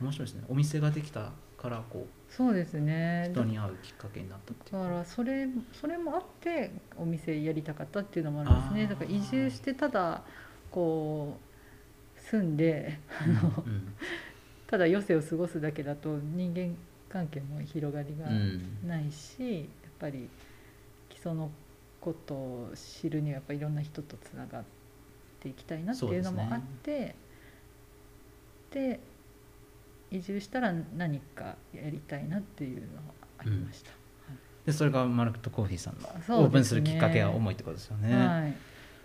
面白いですね。お店ができたからこそうですね。う人に会うきっかけになったっだからそれそれもあってお店やりたかったっていうのもあるんですね。だから移住してただこう住んでうんうん。ただ余生を過ごすだけだと人間関係も広がりがうん。ないし、やっぱり基礎のことを知るにはやっぱりいろんな人とつながっていきたいなっていうのもあってで,、移住したら何かやりたいなっていうのがありました。でそれがマルクとコーヒーさんのオープンするきっかけが重いってことですよね、はい。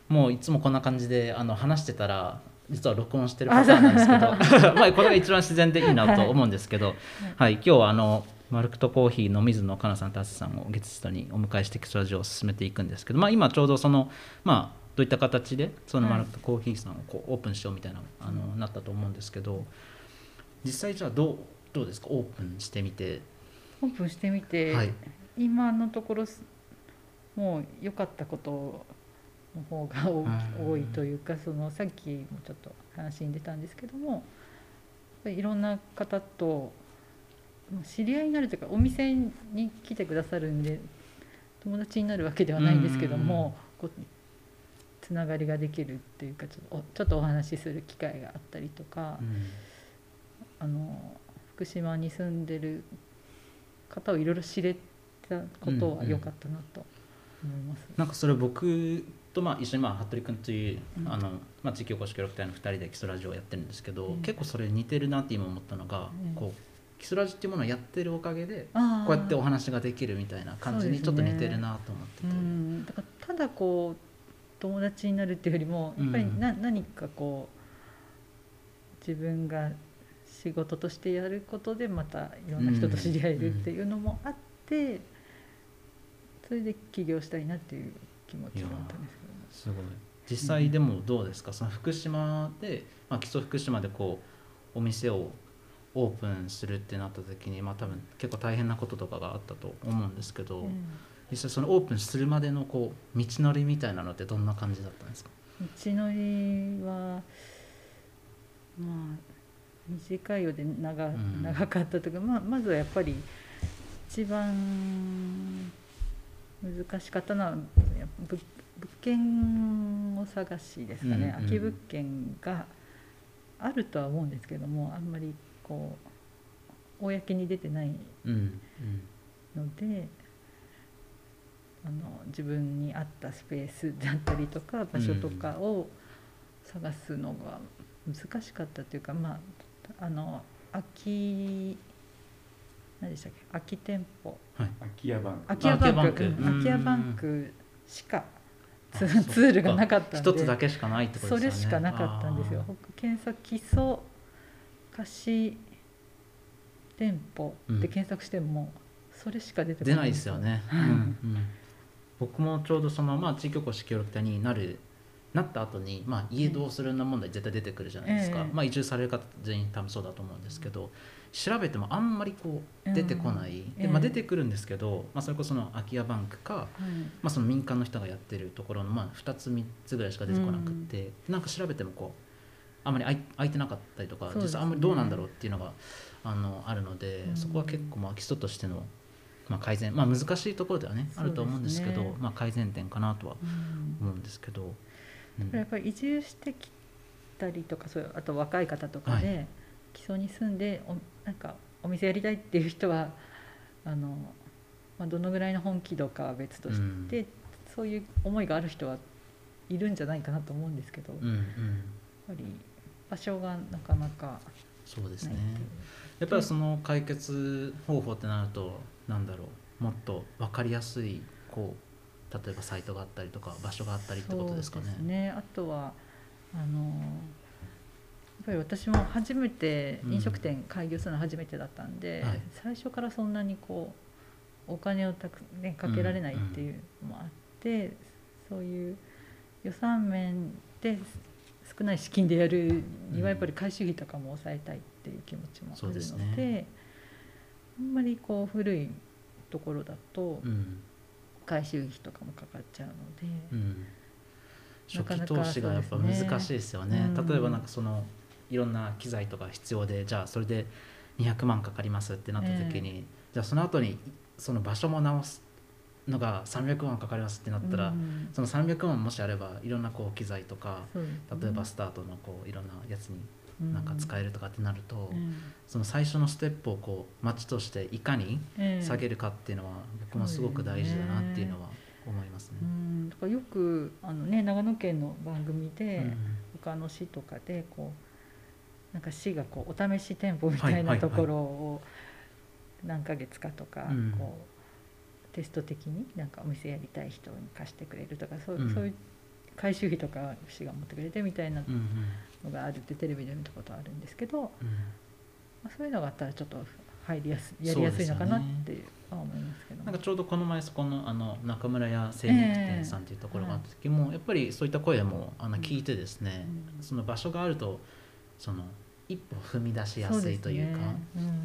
もういつもこんな感じであの話してたら実は録音してるパターンなんですけど。まあこれが一番自然でいいなと思うんですけど、はい。今日はあのマルクとコーヒーの水野香奈さんと淳さんを月ストにお迎えして基礎ラジオを進めていくんですけど、まあ、今ちょうどそのまあどういった形でそのはいマルクとコーヒーさんをこうオープンしようみたいなあのなったと思うんですけど実際じゃあどうどうですか？オープンしてみて、オープンしてみて、はい。今のところすもう良かったことの方が多いというかそのさっきもちょっと話に出たんですけどもいろんな方とまあ知り合いになるというかお店に来てくださるんで友達になるわけではないんですけどもこうつながりができるっていうかちょっとおちょっとお話しする機会があったりとか。うんあの福島に住んでる方をいろいろ知れたことは良かったなと思います。なんかそれ僕とまあ一緒にまあ服部君という、うん。あのまあ、地域おこし協力隊の2人で基礎ラジオをやってるんですけど、うん。結構それ似てるなって今思ったのが、うん。こう基礎ラジっていうものをやってるおかげでこうやってお話ができるみたいな感じにちょっと似てるなと思ってて、うん、だからただこう友達になるっていうよりもやっぱりな、何かこう自分が仕事としてやることでまたいろんな人と知り合えるっていうのもあって、それで起業したいなっていう気持ちがあったんですけど。も。すごい。実際でもどうですか、その福島で、まあ、基礎福島でこうお店をオープンするってなった時に、まあ、多分結構大変なこととかがあったと思うんですけど、うん。実際そのオープンするまでのこう道のりみたいなのってどんな感じだったんですか？道のりはまあ短いようで長,、ん。長かったとか、まあ、まずはやっぱり一番難しかったのはやっぱ物物件を探しですかね、うんうん。空き物件があるとは思うんですけどもあんまりこう公に出てないうん。のであの自分に合ったスペースだったりとか場所とかを探すのが難しかったというか、まああの空き何でしたっけ？空き店舗。はい。空き家バンク。空き家バンク。空き家バンクしかツールがなかったんで。一つだけしかないってことそですよね。れしかなかったんですよ。検索基礎貸し店舗。で検索してもそれしか出てこない出ないですよね、うんうん、僕もちょうどその、まあ、地域おこし協力隊になるなった後に、まあ、家どうするんだ問題絶対出てくるじゃないですか、ええ。まあ、移住される方全員多分そうだと思うんですけど調べてもあんまりこう出てこない、うんでまあ、ええ出てくるんですけど、まあ、それこその空き家バンクか、うんまあ、その民間の人がやってるところの、まあ、2つ3つぐらいしか出てこなくって、なんか調べてもこうあんまり空いてなかったりとか、ね。実際あんまりどうなんだろうっていうのがあのあるので、うん。そこは結構まあ基礎としての、まあ、改善、まあ、難しいところではねあると思うんですけどまあ、改善点かなとはうん。思うんですけど、うんやっぱり移住してきたりとかそういうあと若い方とかで、基礎に住んでおなんかお店やりたいっていう人はあの、まあ、どのぐらいの本気度かは別として、そういう思いがある人はいるんじゃないかなと思うんですけど、やっうん。うんぱり場所がなかなかそうですね。やっぱりその解決方法ってなるとなんだろうもっと分かりやすいこう例えばサイトがあったりとか場所があったりってことですかね。そうですねあとはあのやっぱり私も初めてうん飲食店開業するの初めてだったんで、はい。最初からそんなにこうお金をたく、ね、かけられないっていうのもあって、そういう予算面で少ない資金でやるにはやっぱり回収費とかも抑えたいっていう気持ちもあるそうででね。あんまりこう古いところだとうん回収費とかもかかっちゃうので。うん、初期投資がやっぱ難しいですよね。うん。例えばなんかそのいろんな機材とか必要でじゃあそれで200万かかりますってなった時に、じゃあその後にその場所も直すのが300万かかりますってなったら、うんその300万もしあればいろんなこう機材とかね。例えばスタートのこういろんなやつになんか使えるとかってなると、うん。その最初のステップをこう街としていかにええ下げるかっていうのは僕もすごく大事だなっていうのは思いますね。うん。だからよくあの、ね、長野県の番組で、うん他の市とかでこうなんか市がこうお試し店舗みたいないところを何ヶ月かとかうん。こうテスト的になんかお店やりたい人に貸してくれるとかそう,、うん。そういう回収費とか市が持ってくれてみたいなのがあるってテレビで見たことあるんですけど、うん。まあ、そういうのがあったらちょっと入りやすやりやすいのかなっては思いますけど。もなんかちょうどこの前そこのあの中村屋精肉店さんっていうところがあった時も、やっぱりそういった声もあの聞いてですね、うん。その場所があるとその一歩踏み出しやすいというか。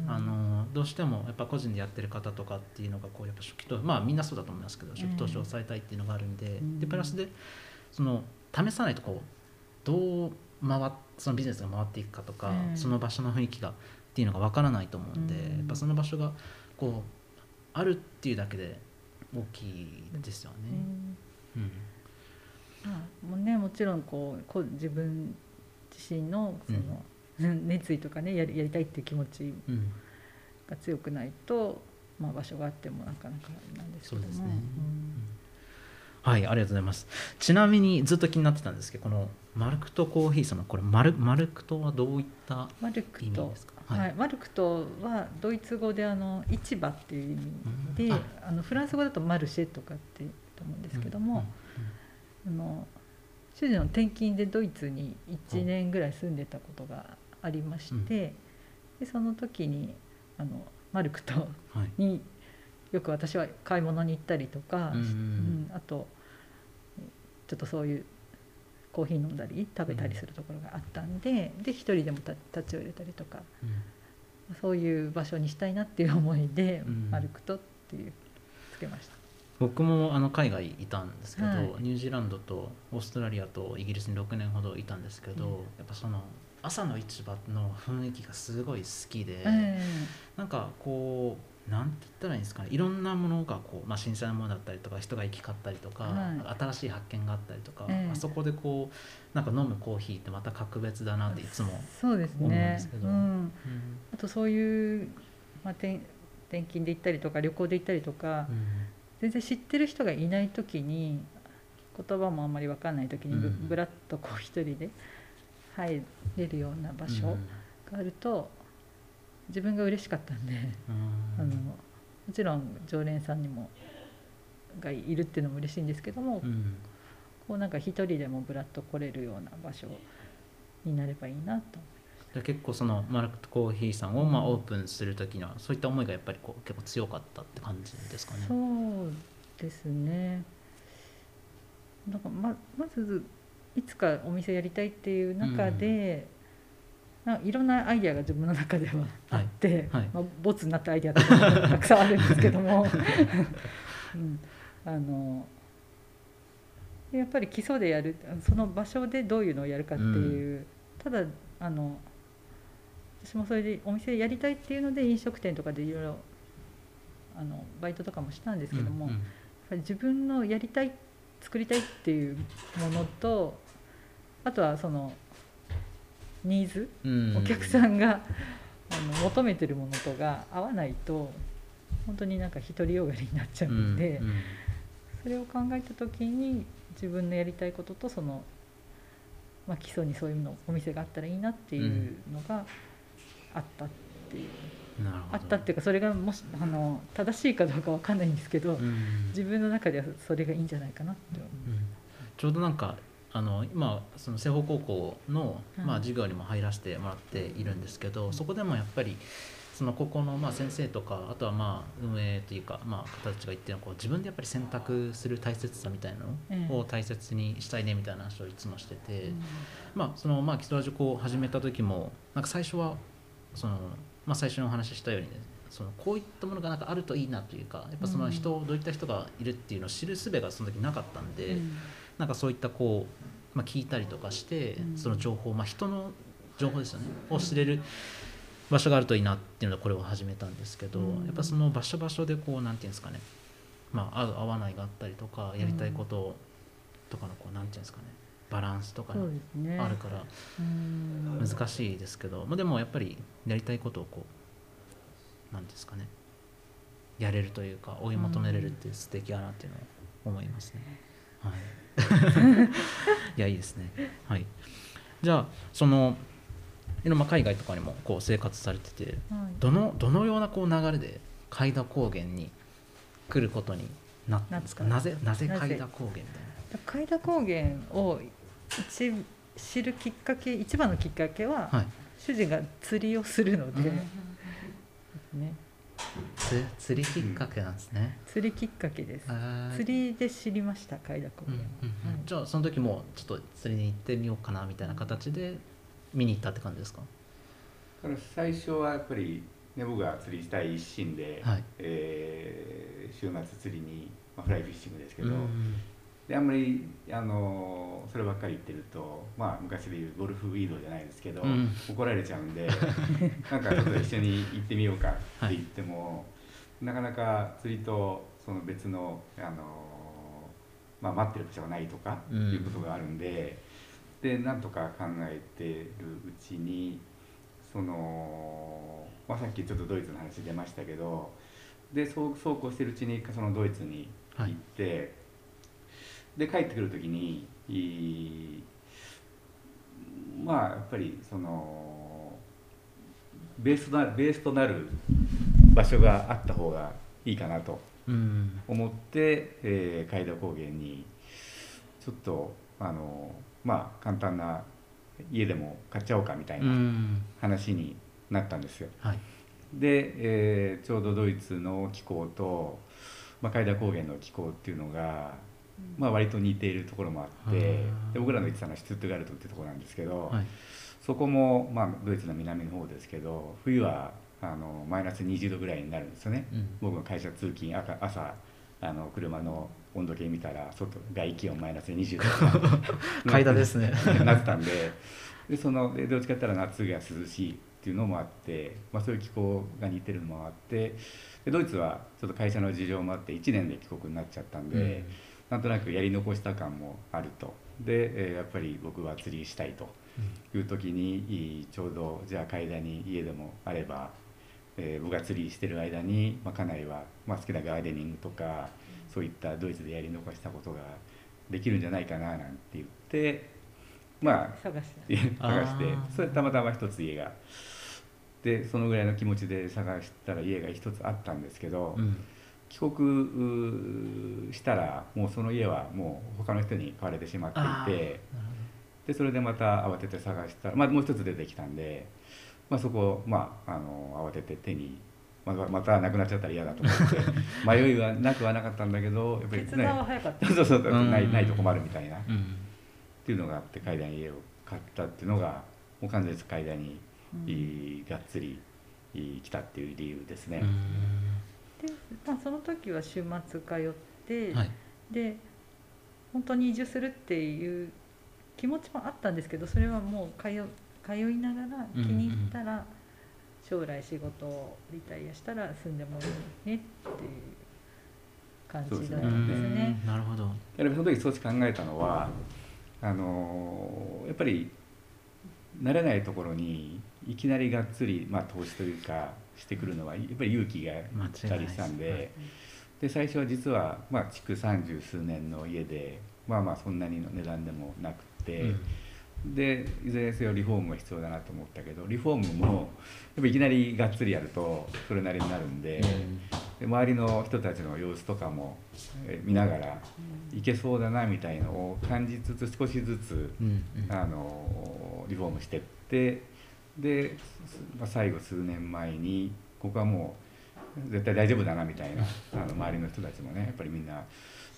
あのどうしてもやっぱ個人でやってる方とかっていうのがこうやっぱ初期投まあみんなそうだと思いますけど初期投資を抑えたいっていうのがあるんで,、うん。でプラスでその試さないとこうどう回っそのビジネスが回っていくかとか、うん。その場所の雰囲気がっていうのがわからないと思うんで、うん。やっぱその場所がこうあるっていうだけで大きいですよね。うん。もうねもちろんこうこう自分自身のその、熱意とかねやりやりたいっていう気持ちうん。が強くないと、まあ、場所があってもなかなかなんですけども。そうですね。うんはい、ありがとうございます。ちなみにずっと気になってたんですけど、このマルクトコーヒーさんのこれマルマルクトはどういったマルク意味トですか？はい。マルクトはドイツ語であの市場っていう意味で、うん。あ。のフランス語だとマルシェとかって言うと思うんですけども、あの主人の転勤でドイツに1年ぐらい住んでたことがありまして、でその時にあのマルクトうんはい。によく私は買い物に行ったりとか、うんうんあとちょっとそういうコーヒー飲んだり食べたりするところがあったんで、で一人でもた立ち寄れたりとかうん。そういう場所にしたいなっていう思いで、うん。マルクトっていうつけました。僕もあの海外いたんですけど、はい。ニュージーランドとオーストラリアとイギリスに6年ほどいたんですけど、うん。やっぱその朝の市場の雰囲気がすごい好きで、え。なんかこうなんて言ったらいいんですかね。いろんなものがこう、まあ、新鮮なものだったりとか人が行き交ったりとか、は新しい発見があったりとか、ええ。あそこでこうなんか飲むコーヒーってまた格別だなっていつも、そうです思うんでねすけど。うん、あとそういう、まあ、転転勤で行ったりとか旅行で行ったりとか、うん。全然知ってる人がいない時に言葉もあんまり分かんない時にぶ,、うん。ぶらっとこう一人で入れるような場所うん。があると自分が嬉しかったんで、うん。あのもちろん常連さんにもがいるっていうのも嬉しいんですけども、うん。こうなんか一人でもぶらっと来れるような場所になればいいなとで結構そのマルクトコーヒーさんをまあオープンする時にはそういった思いがやっぱりこう結構強かったって感じですかね？そうですね。なんかままずいつかお店やりたいっていう中で、なん。かいろんなアイデアが自分の中ではあって、はい。はいまあ、ボツになったアイデアとかもたくさんあるんですけども、うん、あのやっぱり基礎でやるその場所でどういうのをやるかっていう、ただあの私もそれでお店やりたいっていうので飲食店とかでいろいろあのバイトとかもしたんですけども、うん。やっぱり自分のやりたい作りたいっていうものとあとはそのニーズ、うん。お客さんがあの求めてるものとが合わないと本当になんか独りよがりになっちゃうんで、うんうん。それを考えた時に自分のやりたいこととその、まあ、基礎にそういうのお店があったらいいなっていうのがあったっていう、あったっていうかそれがもしあの正しいかどうかわかんないんですけど、うん。自分の中ではそれがいいんじゃないかなって思う。うん。ちょうどなんかあの今その西方高校の、はいまあ、授業にも入らせてもらっているんですけど、そこでもやっぱりその高校のまあ先生とかあとはまあ運営というか、まあ、方たちが言ってるのはこう自分でやっぱり選択する大切さみたいなええ。のを大切にしたいねみたいな話をいつもしてて、うん。まあそのまあ基礎ラジオを始めた時もなんか最初はその、まあ、最初にお話ししたようにねそのこういったものがなんかあるといいなというかやっぱその人、どういった人がいるっていうのを知る術がその時なかったんで、うんなんかそういったこう、まあ、聞いたりとかして、うん。その情報、まあ、人の情報ですよね。を知れる場所があるといいなっていうのでこれを始めたんですけど、うん。やっぱその場所場所でこうなんていうんですかね。まあ合う合わないがあったりとかやりたいこととかのこうなんていうんですかね。バランスとかあるからうん。難しいですけど、まあ、でもやっぱりやりたいことをこうなんですかね。やれるというか追い求めれるって素敵だなっていうのを思いますね。はい、いやいいですね。はい、じゃあそのいろんな海外とかにもこう生活されててはい。どのどのようなこう流れで海田高原に来ることになったんですか？ななぜなぜなぜ？海田高原みたい海田高原を一知るきっかけ一番のきっかけは、な。はい。主人が釣りをするので、うん。ね、つ釣りきっかけなんですね。釣りきっかけです。釣りで知りました海田高うんうん原、うん。じゃあその時もちょっと釣りに行ってみようかなみたいな形で見に行ったって感じですか、だから最初はやっぱり、ね、僕が釣りしたい一心で、はい。えー週末釣りに、まあ、フライフィッシングですけど、うんであんまりあのそればっかり言ってると、まあ、昔でいうゴルフウィードじゃないですけど、うん。怒られちゃうんで なんかちょっと一緒に行ってみようかって言っても、なかなか釣りとその別のあの、まあ、待ってる場所がないとかうん。いうことがあるんで、でなんとか考えてるうちにその、まあ、さっきちょっとドイツの話出ましたけどでそうそうこうしてるうちにそのドイツに行って、で帰ってくる時にいまあやっぱりそのベースとなるベースとなる場所があった方がいいかなとうん。思って、えー、海田高原にちょっとあのまあ簡単な家でも買っちゃおうかみたいうなん。話になったんですよ。はい。で、えーちょうどドイツの気候と、まあ、海田高原の気候っていうのが、まあ、割と似ているところもあってで僕らの行ってたのはシュツットガルトっていうところなんですけど、はい。そこも、まあ、ドイツの南の方ですけど冬はあのマイナス20度ぐらいになるんですよね。うん。僕の会社通勤朝朝あの車の温度計見たら外外気温マイナス20度。海田ですね。なってたんででそのでどっちかって言ったら夏が涼しいっていうのもあって、まあ、そういう気候が似てるのもあってでドイツはちょっと会社の事情もあって1年で帰国になっちゃったんで、なんとなくやり残した感もあると。で、えーやっぱり僕は釣りしたいと。いう時にいちょうどじゃあ階段に家でもあれば、えー僕が釣りしてる間に、まあ、家内は、まあ、好きなガーデニングとかそういったドイツでやり残したことができるんじゃないかななんて言ってまあ探して。それたまたま一つ家が。でそのぐらいの気持ちで探したら家が一つあったんですけど、うん帰国したらもうその家はもう他の人に買われてしまっていてでそれでまた慌てて探したら、まあ、もう一つ出てきたんで、まあ、そこを、まあ、あの慌てて手にまたまたなくなっちゃったら嫌だと思って 迷いはなくはなかったんだけどやっぱり決断は早かった。そうそうそううん。ないないと困るみたいなっうん。ていうのがあって階段に家を買ったっていうのがもう完全に階段に、うん。がっつり来たっていう理由ですね。で、まあ、その時は週末通って、はい。で本当に移住するっていう気持ちもあったんですけどそれはもう通通いながら気に入ったら、将来仕事をリタイアしたら住んでもいいねっていう感じだったんですうん。ね。なるほど。やっぱりその時少し考えたのはあのやっぱり慣れないところにいきなりがっつり、まあ、投資というかしてくるのはやっぱり勇気がいったりしたんでで最初は実は、まあ、築三十数年の家でまあまあそんなにの値段でもなくて、でいずれにせよリフォームが必要だなと思ったけどリフォームもやっぱいきなりがっつりやるとそれなりになるんで。で周りの人たちの様子とかもえー見ながらいけそうだなみたいのを感じつつ少しずつあのリフォームしてってで、まあ、最後数年前にここはもう絶対大丈夫だなみたいな あの周りの人たちもねやっぱりみんな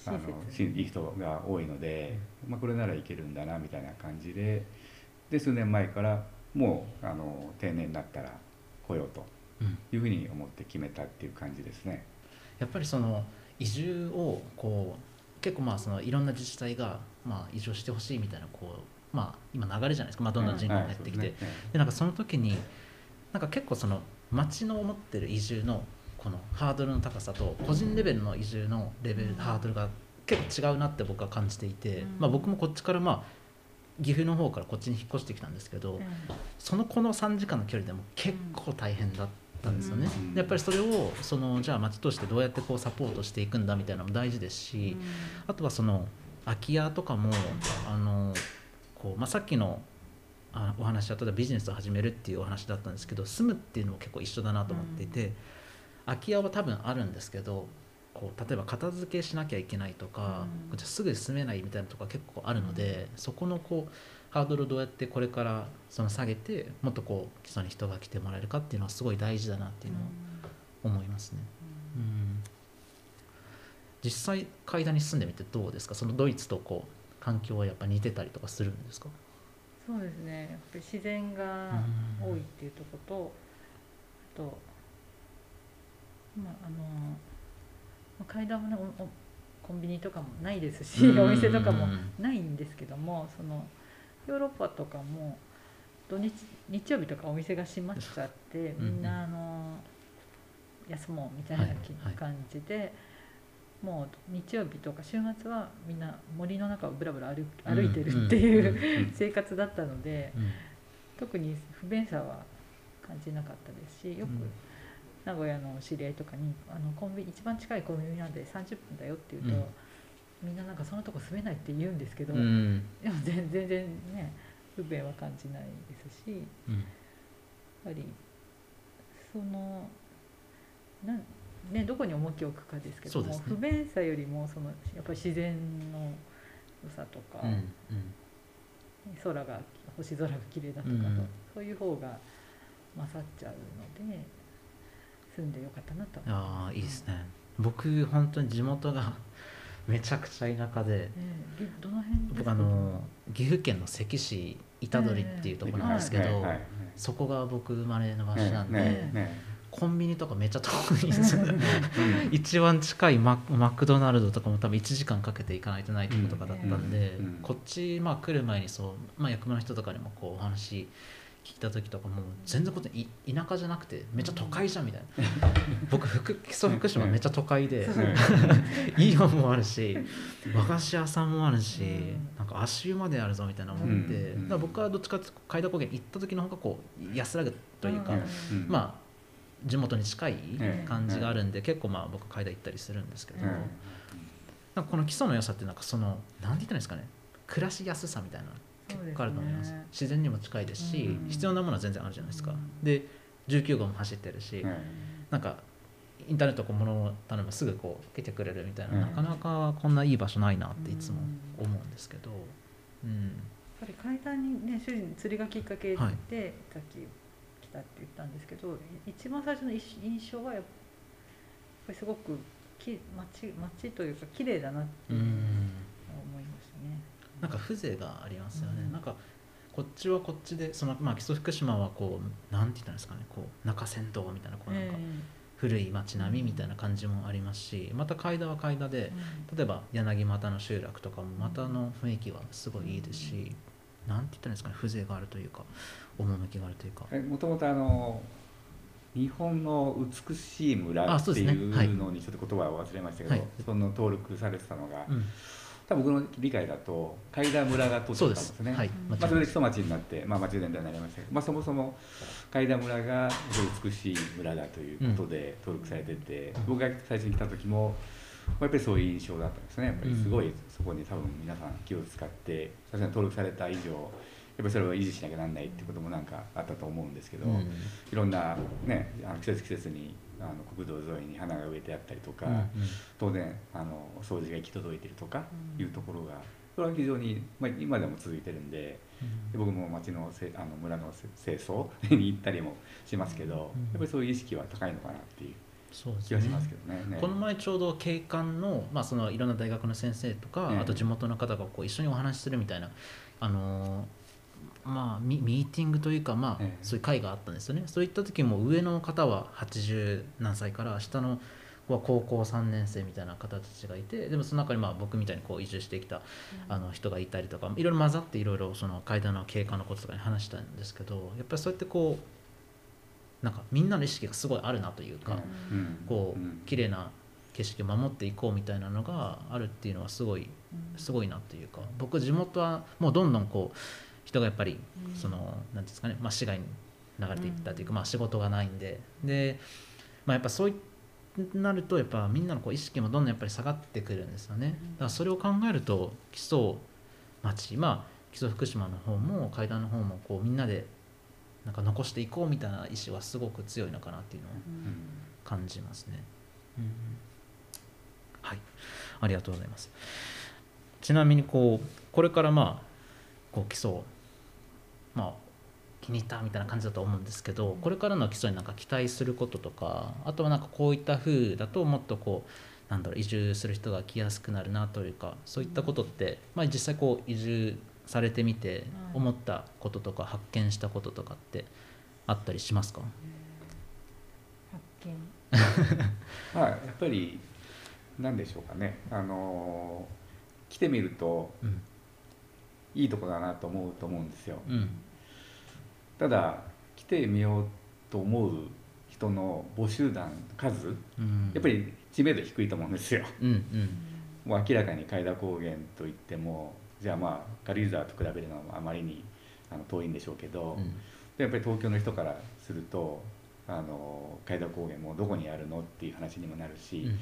あのいい人が多いので、まあ、これならいけるんだなみたいな感じでで数年前からもうあの定年になったら来ようとうん。いうふうに思って決めたっていう感じですね。やっぱりその移住をこう結構まあそのいろんな自治体がまあ移住してほしいみたいなこうまあ、今流れじゃないですか、まあ、どんどん人口が減ってきて、はいね。でなんかその時になんか結構その町の思ってる移住のこのハードルの高さと個人レベルの移住のレベルハードルが結構違うなって僕は感じていて、うんまあ、僕もこっちからまあ岐阜の方からこっちに引っ越してきたんですけど、そのこの3時間の距離でも結構大変だったんですよね。うんでやっぱりそれをそのじゃあ町としてどうやってこうサポートしていくんだみたいなのも大事ですし、あとはその空き家とかもあのこう、まあ、さっきのあお話だったらビジネスを始めるっていうお話だったんですけど住むっていうのも結構一緒だなと思っていて、空き家は多分あるんですけどこう例えば片付けしなきゃいけないとか、うん。じゃあすぐ住めないみたいなところが結構あるので、そこのこうハードルをどうやってこれからその下げてもっとこう基礎に人が来てもらえるかっていうのはすごい大事だなっていうのは思いますね。うん。実際階段に住んでみてどうですか？そのドイツとこう環境はやっぱ似てたりとかするんですか？そうですね。やっぱり自然が多いっていうところとあとまああのまあ階段もねおおコンビニとかもないですしうん。お店とかもないんですけどもそのヨーロッパとかも土日日曜日とかお店が閉まっちゃってうん。みんなあの休もうみたいなはいはい。感じで、もう日曜日とか週末はみんな森の中をぶらぶら歩く歩いてるっていう、うん生活だったのでうん特に不便さは感じなかったですしよくうん名古屋の知り合いとかにあのコンビニ一番近いコンビニなんで30分だよって言うと、みんななんかそのとこ住めないって言うんですけど、うん。でも全全然ね不便は感じないですしやっうんぱりそのなんねどこに重きを置くかですけども、そうですね。不便さよりもそのやっぱり自然の良さとか、うんうん。空が星空が綺麗だとかと、うん。そういう方が勝っちゃうので住んでよかったなと。思いますああいいですね。僕本当に地元が めちゃくちゃ田舎でええどの辺です僕かあの岐阜県の関市板取っていうところなんですけど、はいはいそこが僕生まれの場所なんで、ねねねコンビニとかめっちゃ遠いんです一番近いママクドナルドとかも多分1時間かけて行かないとないとことかだったんで、こっち、まあ、来る前にそう、まあ、役場の人とかにもこうお話聞いた時とかもう全然ことい田舎じゃなくてめっちゃ都会じゃんみたいな。僕福基礎福島めっちゃ都会でイオンもあるし和菓子屋さんもあるし、うん。なんか足湯まであるぞみたいな思って、うん。だから僕はどっちかっていうと海田高原行った時の方がこう安らぐというか、うん。まあ地元に近いええ。感じがあるんで、結構まあ僕海田行ったりするんですけど、うんなんかこの基礎の良さってなんかその何て言ったらいいんですかね暮らしやすさみたいな結構あると思います。自然にも近いですし、うん。必要なものは全然あるじゃないですか、うん。で19号も走ってるし、ねなんかインターネットこう物を頼めばすぐこう来てくれるみたいな、うんなかなかこんないい場所ないなっていつも思うんですけど、うん。やっぱり階段にね主人釣りがきっかけで、はいさっき来たって言ったんですけど一番最初の印印象はやっぱりすごくき街街というか綺麗だなってうん思いましたね。なんか風情がありますよね、うん。なんかこっちはこっちでそのまあ基礎福島はこうなんて言ったんですかねこう中山道みたいなこうなんか古い町並みみたいな感じもありますしまた海田は海田で例えば柳又の集落とかもまたの雰囲気はすごいいいですし、なんて言ったんですかね風情があるというか趣があるというか、もともとあの日本の美しい村あっていいうのにちょっと言葉を忘れましたけど、はい。その登録されてたのが、うん、多分僕の理解だと海田村が取ってたんですすね。はい。うんまあ、それで基礎町になって、まあ、町全体になりましたけど、まあ、そもそも海田村が美しい村だということで登録されてて、僕が最初に来た時もやっぱりそういう印象だったんですね。やっぱりすごいそこに多分皆さん気を使ってさすがに登録された以上やっぱりそれを維持しなきゃなんないってこともなんかあったと思うんですけど、うん。いろんな、ね、あの季節季節にあの国道沿いに花が植えてあったりとか、うんうん。当然あの掃除が行き届いてるとかうん。いうところが、それは非常に、まあ、今でも続いてるんで。で僕も町のせあの村のせ清掃 に行ったりもしますけど、うんやっぱりそういう意識は高いのかなっていうそうです気がしますけどね。ね。この前ちょうど景観の,、まあそのいろんな大学の先生とか、ええ。あと地元の方がこう一緒にお話しするみたいな、あのーまあ、ミミーティングというか、まあええ。そういう会があったんですよね。そういった時も上の方は80何歳から下のは高校3年生みたいな方たちがいてでもその中にまあ僕みたいにこう移住してきたあの人がいたりとかいろいろ混ざっていろいろその階段の経過のこととかに話したんですけどやっぱりそうやってこうなんかみんなの意識がすごいあるなというか、うん。こうん。う綺麗な景色を守っていこうみたいなのがあるっていうのはすごいすごいなというか僕地元はもうどんどんこう人がやっぱりその何ていうんですかね、まあ、市外に流れていったというか、うん。まあ、仕事がないんで。で、まあ、やっぱそういなるとやっぱみんなのこう意識もどんどんやっぱり下がってくるんですよね。だからそれを考えると基礎町まあ基礎福島の方も階段の方もこうみんなでなんか残していこうみたいな意思はすごく強いのかなっていうのを感じますね。うん。はい、ありがとうございます。ちなみにこうこれからまあこう基礎まあ気に入ったみたいな感じだと思うんですけどこれからの基礎になんか期待することとかあとはなんかこういった風だともっとこうなんだろう移住する人が来やすくなるなというかそういったことって、まあ、実際こう移住されてみてうん思ったこととか発見したこととかってあったりしますか、発見。ま あやっぱり何でしょうかね。あの来てみるとうんいいとこだなと思うと思うんですよ。うん。ただ来てみようと思う人の募集団数うん、やっぱり知名度低いと思うんですよ。うんうん。もう明らかに海田高原といってもじゃあまあ軽井沢と比べるのはあまりにあの遠いんでしょうけど、うん。でやっぱり東京の人からするとあの海田高原もうどこにあるのっていう話にもなるし、うん。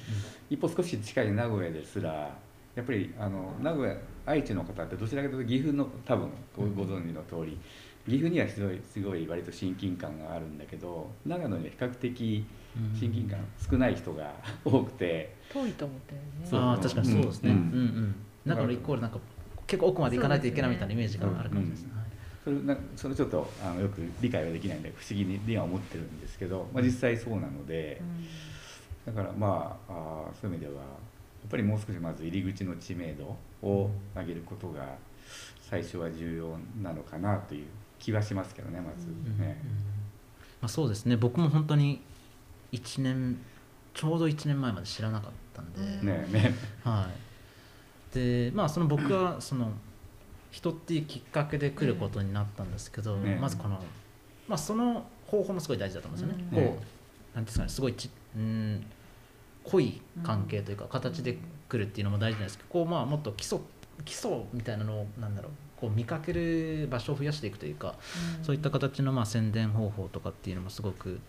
一歩少し近い名古屋ですらやっぱりあの名古屋愛知の方ってどちらかというと岐阜の多分ご存知の通り岐阜にはすごいすごい割と親近感があるんだけど長野には比較的うん親近感少ない人が多くて。遠いと思ったよね。ああ確かにそうですね。ううんんうん。長野イコールなんか結構奥まで行かないといけないみたいなイメージがあるかもしれない。ですね。それなそれちょっとあのよく理解はできないんで不思議には思ってるんですけど、まあ、実際そうなのでだからまああーそういう意味ではぱりもう少しまず入り口の知名度を上げることが最初は重要なのかなという気はしますけどねまず。うん。うん。ね。まあそうですね。僕も本当に一年ちょうど1年前まで知らなかったんで、うんねえ。ねはい。でまあその僕はその人っていうきっかけで来ることになったんですけど、ねまずこのまあその方法もすごい大事だと思うんですよね。うん。こう、ねなんですかね。すごいちうん濃い関係というか、形で来るっていうのも大事なんですけどこうまあもっと基礎基礎みたいなのをなんだろうこう見かける場所を増やしていくというか、そういった形のまあ宣伝方法とかっていうのもすごく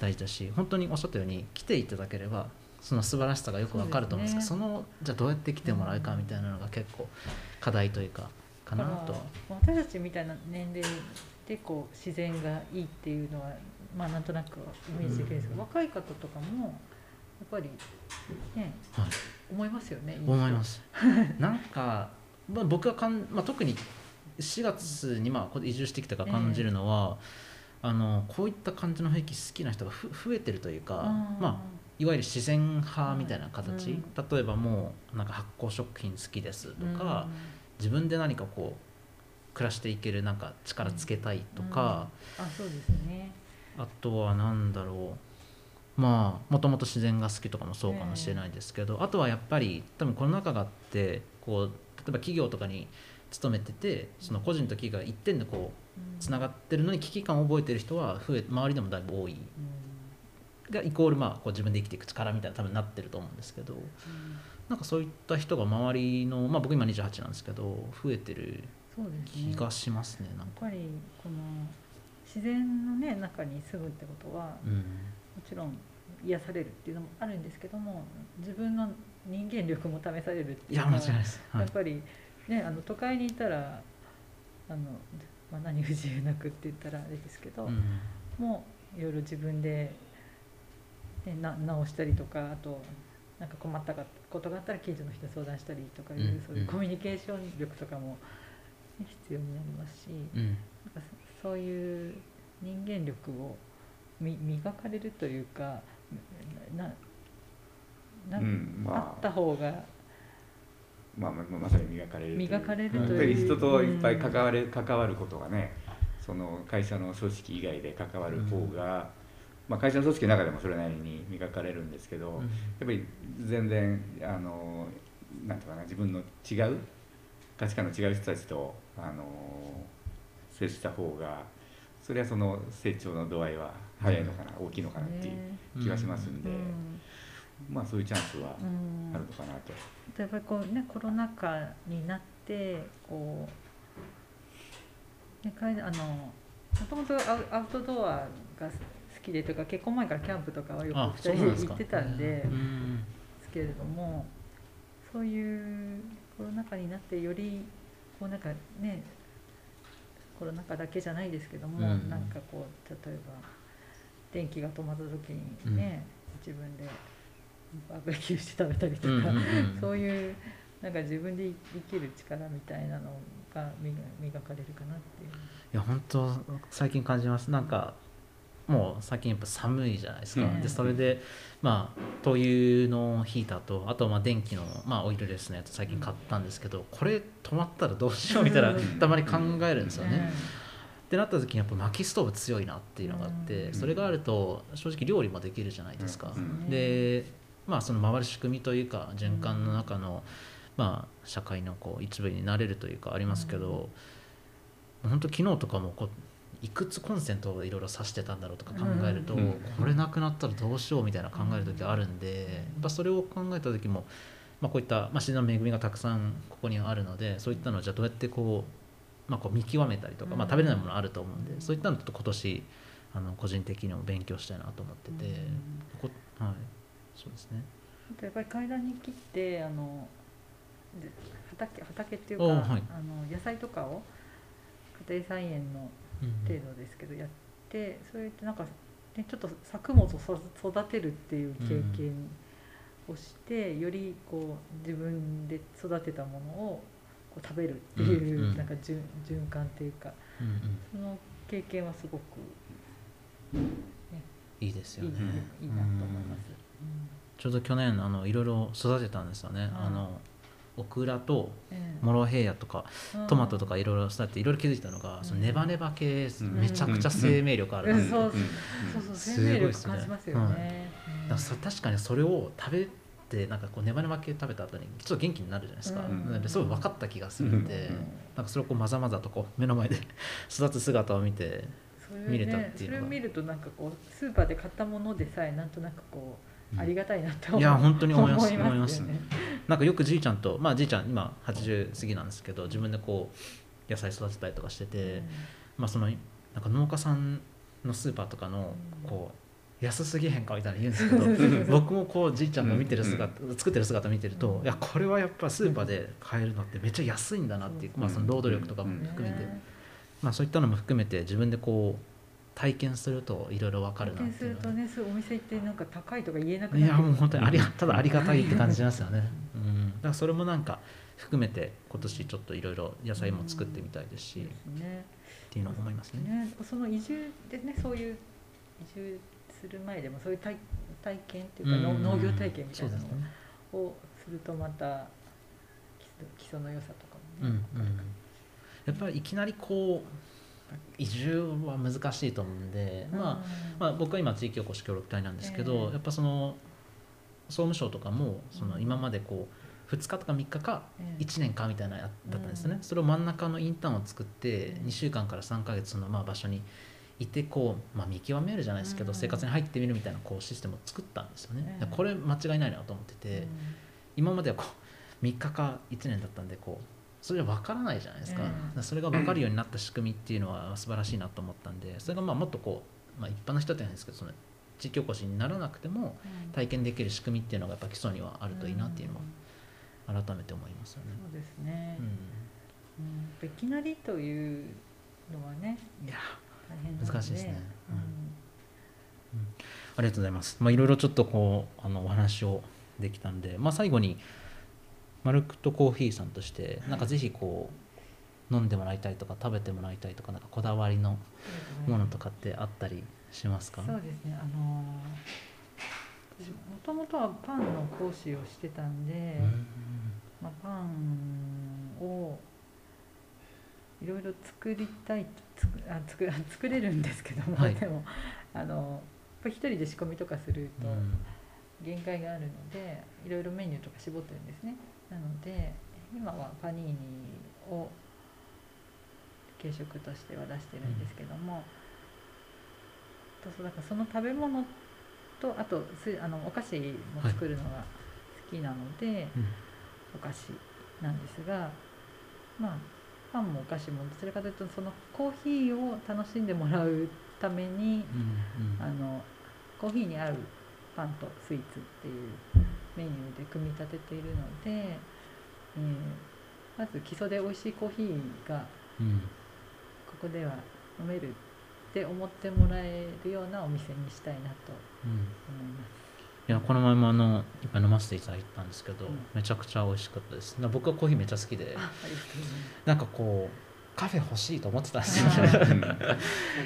大事だし本当におっしゃったように来ていただければその素晴らしさがよくわかると思うんですけどそのじゃあどうやって来てもらうかみたいなのが結構課題というかかなと。は。私たちみたいな年齢でこう自然がいいっていうのはまあなんとなくイメージできるんですけど、若い方とかもやっぱりねはい。思いますよね思います。なんか、まあ、僕がかん、まあ、特に4月にまあここで移住してきたから感じるのは、あのこういった感じの雰囲気好きな人がふ増えてるというか、まあ、いわゆる自然派みたいな形、うん例えばもうなんか発酵食品好きですとか、自分で何かこう暮らしていけるなんか力つけたいとか、あそうですね。あとは何だろうまあもともと自然が好きとかもそうかもしれないですけど、あとはやっぱり多分コロナ禍があってこう例えば企業とかに勤めててその個人と企業が一点でこうつながってるのに危機感を覚えてる人は増え周りでもだいぶ多い。がイコールまあこう自分で生きていく力みたいな多分なってると思うんですけどなんかそういった人が周りのまあ僕今28なんですけど増えてる気がしますねなんか。やっぱりこの自然のね中に住むってことはうん。もちろん癒されるっていうのもあるんですけども自分の人間力も試されるっていいうのはやっぱりねあの都会にいたらあの、まあ、何不自由なくって言ったらあれですけど、うん。もういろいろ自分で、ね、な直したりとかあとなんか困ったことがあったら近所の人に相談したりとかいう、うんそういううん。コミュニケーション力とかも、ね必要になりますし、うん。なんかそそういう人間力をみ磨かれるというかなな、うんあまあ。った方が。まあまさに磨かれる磨かれるという。やっぱり人といっぱい関われ関わることがねその会社の組織以外で関わる方が、まあ、会社の組織の中でもそれなりに磨かれるんですけど、うん。やっぱり全然あのなんていうかな自分の違う価値観の違う人たちとあの接した方がそれはその成長の度合いは早いのかな、大きいのかなっていうね気がしますんで、うん。まあそういうチャンスはうん。あるのかなと。やっぱりこうねコロナ禍になってこう、ね、かいあのもともとアウトドアが好きでというか結婚前からキャンプとかはよくあ2人で行ってたんでうん。ですけれどもそういうコロナ禍になってよりこうなんかねコロナ禍だけじゃないですけども、うん。なんかこう例えば電気が止まった時にね、自分でバーベキューして食べたりとか、うんうんうんそういうなんか自分で生きる力みたいなのが磨磨かれるかなっていう。いや本当最近感じます。なんかもう最近やっぱ寒いじゃないですか、うん。でそれでまあ灯油のヒーターとあとまあ電気の、まあ、オイルレスのやつ最近買ったんですけどこれ止まったらどうしようみたいなうん。たまに考えるんですよね。ねってなった時にやっぱ薪ストーブ強いなっていうのがあって、うん。それがあると正直料理もできるじゃないですか。うん。でまあその回る仕組みというか循環の中の、まあ社会のこう一部になれるというかありますけど、本当昨日とかもこういくつコンセントをいろいろ挿してたんだろうとか考えると、うん。これなくなったらどうしようみたいな考える時あるんで、やっぱそれを考えた時も、まあ、こういった、まあ、自然の恵みがたくさんここにはあるのでそういったのをじゃあどうやってこう,、まあ、こう見極めたりとか、まあ、食べれないものあると思うんで、そういったのちょっと今年あの個人的にも勉強したいなと思ってて、こはい。そうですね。あとやっぱり階段に切ってあので畑畑っていうか、おはい。あの野菜とかを家庭菜園の程度ですけどやってそうやってなんか、ね、ちょっと作物をそ育てるっていう経験をして、よりこう自分で育てたものをこう食べるっていう、うんうん。なんか循循環っていうかうんうん。その経験はすごくいいですよね。いいなと思います。ちょうど去年あのいろいろ育てたんですよね。うん。あのオクラとええモロヘイヤとかトマトとかいろいろ育てていろいろ気づいたのが、そのネバネバ系うん。めちゃくちゃ生命力ある。うん。そううん。そうそうす生命力ごいっすね。感じますよね。うん。確かにそれを食べてなんかこうネバネバ系食べた後にちょっと元気になるじゃないですか、うん。なんですごい分かった気がするんで、うん。なんかそれをこうまざまざとこう目の前で 育つ姿を見て見れたっていうのが。それを見るとなんかこうスーパーで買ったものでさえなんとなくこう、うん。ありがたいなって思う。いや本当に思います思思いますよね。なんかよくじいちゃんとまあじいちゃん今80過ぎなんですけど自分でこう野菜育てたりとかしてて、まあそのなんか農家さんのスーパーとかのうんこう安すぎへんかみたいな言うんですけど 僕もこうじいちゃんの見てる姿、作ってる姿見てると、うんいやこれはやっぱスーパーで買えるのってめっちゃ安いんだなっていう、まあ、その労働力とかもうん含めて、ねまあ、そういったのも含めて自分でこう体験するといろいろ分かるなっていうのは。るとねそうお店行ってなんか高いとか言えなくなる。いやもう本当にありがただありがたいって感じますよね、うん、だからそれもなんか含めて今年ちょっといろいろ野菜も作ってみたいですし、っですね。ていうのを思いますね。ね。その移住でねそういう移住する前でもそういう体体験っていうか、のうん。農業体験みたいなのをするとまた基礎の良さとかうんうん。もね、やっぱりいきなりこう移住は難しいと思うんで、まあ、まあ僕は今地域おこし協力隊なんですけど、ええ。やっぱその総務省とかもそのうん。今までこう2日とか3日かええ。1年かみたいなやだったんですね、うん。それを真ん中のインターンを作ってうん2週間から3ヶ月そのまあ場所にいてこう、まあ、見極めるじゃないですけど、うん。生活に入ってみるみたいなこうシステムを作ったんですよね、ええこれ間違いないなと思ってて、今まではこう3日か1年だったんでこうそれは分からないじゃないですか,、ええそれが分かるようになった仕組みっていうのは素晴らしいなと思ったんでそれがまあもっとこう、まあ、一般の人じゃないですけどその地域おこしにならなくてもうん体験できる仕組みっていうのがやっぱ基礎にはあるといいなっていうのうんは改めて思いますよね。そうですね、ううん。いきなりというのはねん、いや難しいですね。うん。ありがとうございます。まあいろいろちょっとこうあのお話をできたんで、まあ最後にマルクとコーヒーさんとしてなんかぜひこう飲んでもらいたいとか食べてもらいたいとかなんかこだわりのものとかってあったりしますか？そうですね。あのーもともとはパンの講師をしてたんで、うん。まあ、パンをいろいろ作りたいつくあ作作れるんですけども、はい。でもあのぱり一人で仕込みとかするとうん。限界があるのでいろいろメニューとか絞ってるんですね。なので今はパニーニを軽食としては出してるんですけども、とそうだからその食べ物とあとすあのお菓子も作るのが好きなので、うん。お菓子なんですがまあパンもお菓子もどちらかというとそのコーヒーを楽しんでもらうためにうんあのコーヒーに合うパンとスイーツっていうメニューで組み立てているので、えーまず基礎で美味しいコーヒーがうんうんここでは飲めるって思ってもらえるようなお店にしたいなとうん思います。いやこの前もあのいっぱい飲ませていただいたんですけど、うん。めちゃくちゃ美味しかったです。な僕はコーヒーめっちゃ好きでなんかこうカフェ欲しいと思ってたんですよ。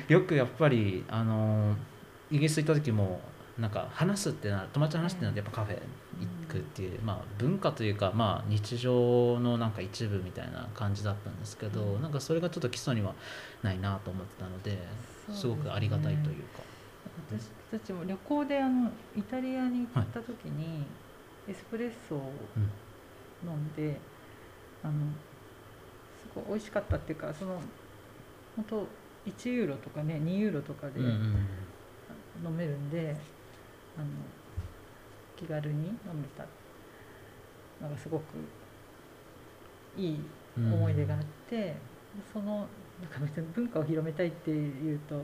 よくやっぱりあのイギリス行った時もなんか話すってなる友達と話すってなるとやっぱカフェ行くっていう、まあ文化というかまあ日常のなんか一部みたいな感じだったんですけど、うん。なんかそれがちょっと基礎にはないなと思ってたのでね。すごくありがたいというか。私たちも旅行であのイタリアに行った時にエスプレッソを飲んで、あのすごい美味しかったっていうかその本当1ユーロとかね2ユーロとかでうんうん飲めるんで、あの気軽に飲めたのがすごくいいうん思い出があって、そのなんか別に文化を広めたいっていうと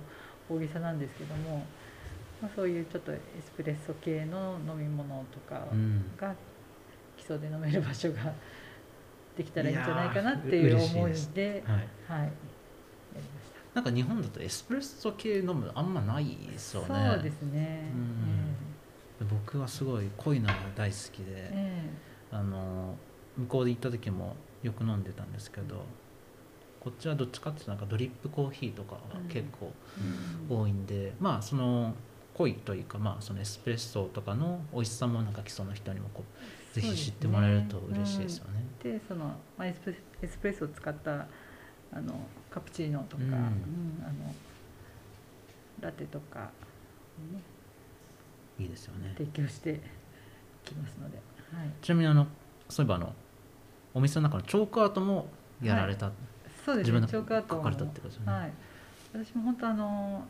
大げさなんですけども、まあ、そういうちょっとエスプレッソ系の飲み物とかうんが基礎で飲める場所ができたらいいんじゃないかなっていう思いではい、はい、やりました。なんか日本だとエスプレッソ系飲むあんまないですよね。そうですね。うん。僕はすごい濃いのが大好きで、ええ。あの向こうで行った時もよく飲んでたんですけどこっちはどっちかっていうとなんかドリップコーヒーとかが結構え多いんで、まあその濃いというかまあそのエスプレッソとかの美味しさもなんか基礎の人にもこうぜひ知ってもらえると嬉しいですよね。でそのまあエスプレエスプレッソを使ったあのカプチーノとか、うん。うんあのラテとか、ね、いいですよね。提供してきますので、はい、ちなみにあのそういえばあのお店の中のチョークアートもやられた、そうですね。自分でチョークアートもね。はい、私も本当あの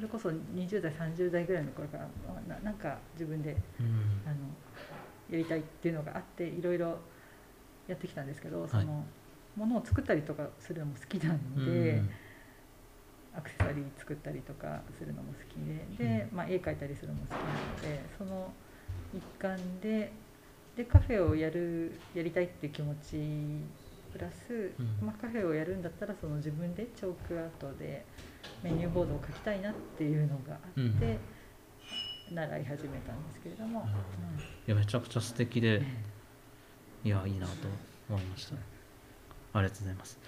それこそ20代30代ぐらいの頃からななんか自分でうん。あのやりたいっていうのがあっていろいろやってきたんですけど、そのものを作ったりとかするのも好きなんで、うん。アクセサリー作ったりとかするのも好きでで、まあ、絵描いたりするのも好きなのでその一環ででカフェをやるやりたいっていう気持ちプラス、うん。まあ、カフェをやるんだったらその自分でチョークアートでメニューボードを書きたいなっていうのがあって、習い始めたんですけれども。いやめちゃくちゃ素敵でいやいいなと思いましたありがとうございます。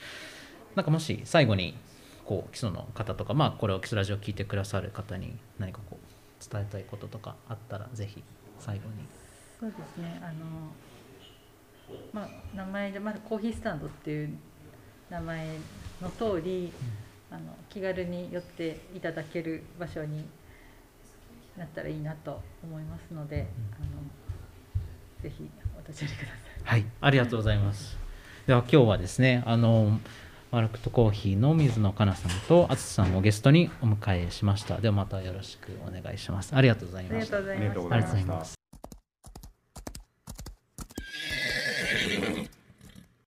なんかもし最後にこう基礎の方とかまあこれを基礎ラジオを聞いてくださる方に何かこう伝えたいこととかあったらぜひ最後に。そうですね。あのまあ名前でまだコーヒースタンドっていう名前の通り、あの気軽に寄っていただける場所になったらいいなと思いますので、あのぜひお立ち寄りください。はい。ありがとうございます。では今日はですねあのマルクトコーヒーの水野香奈さんと淳さんをゲストにお迎えしました。ではまたよろしくお願いします。ありがとうございありがました。とうございました。ありがとうございました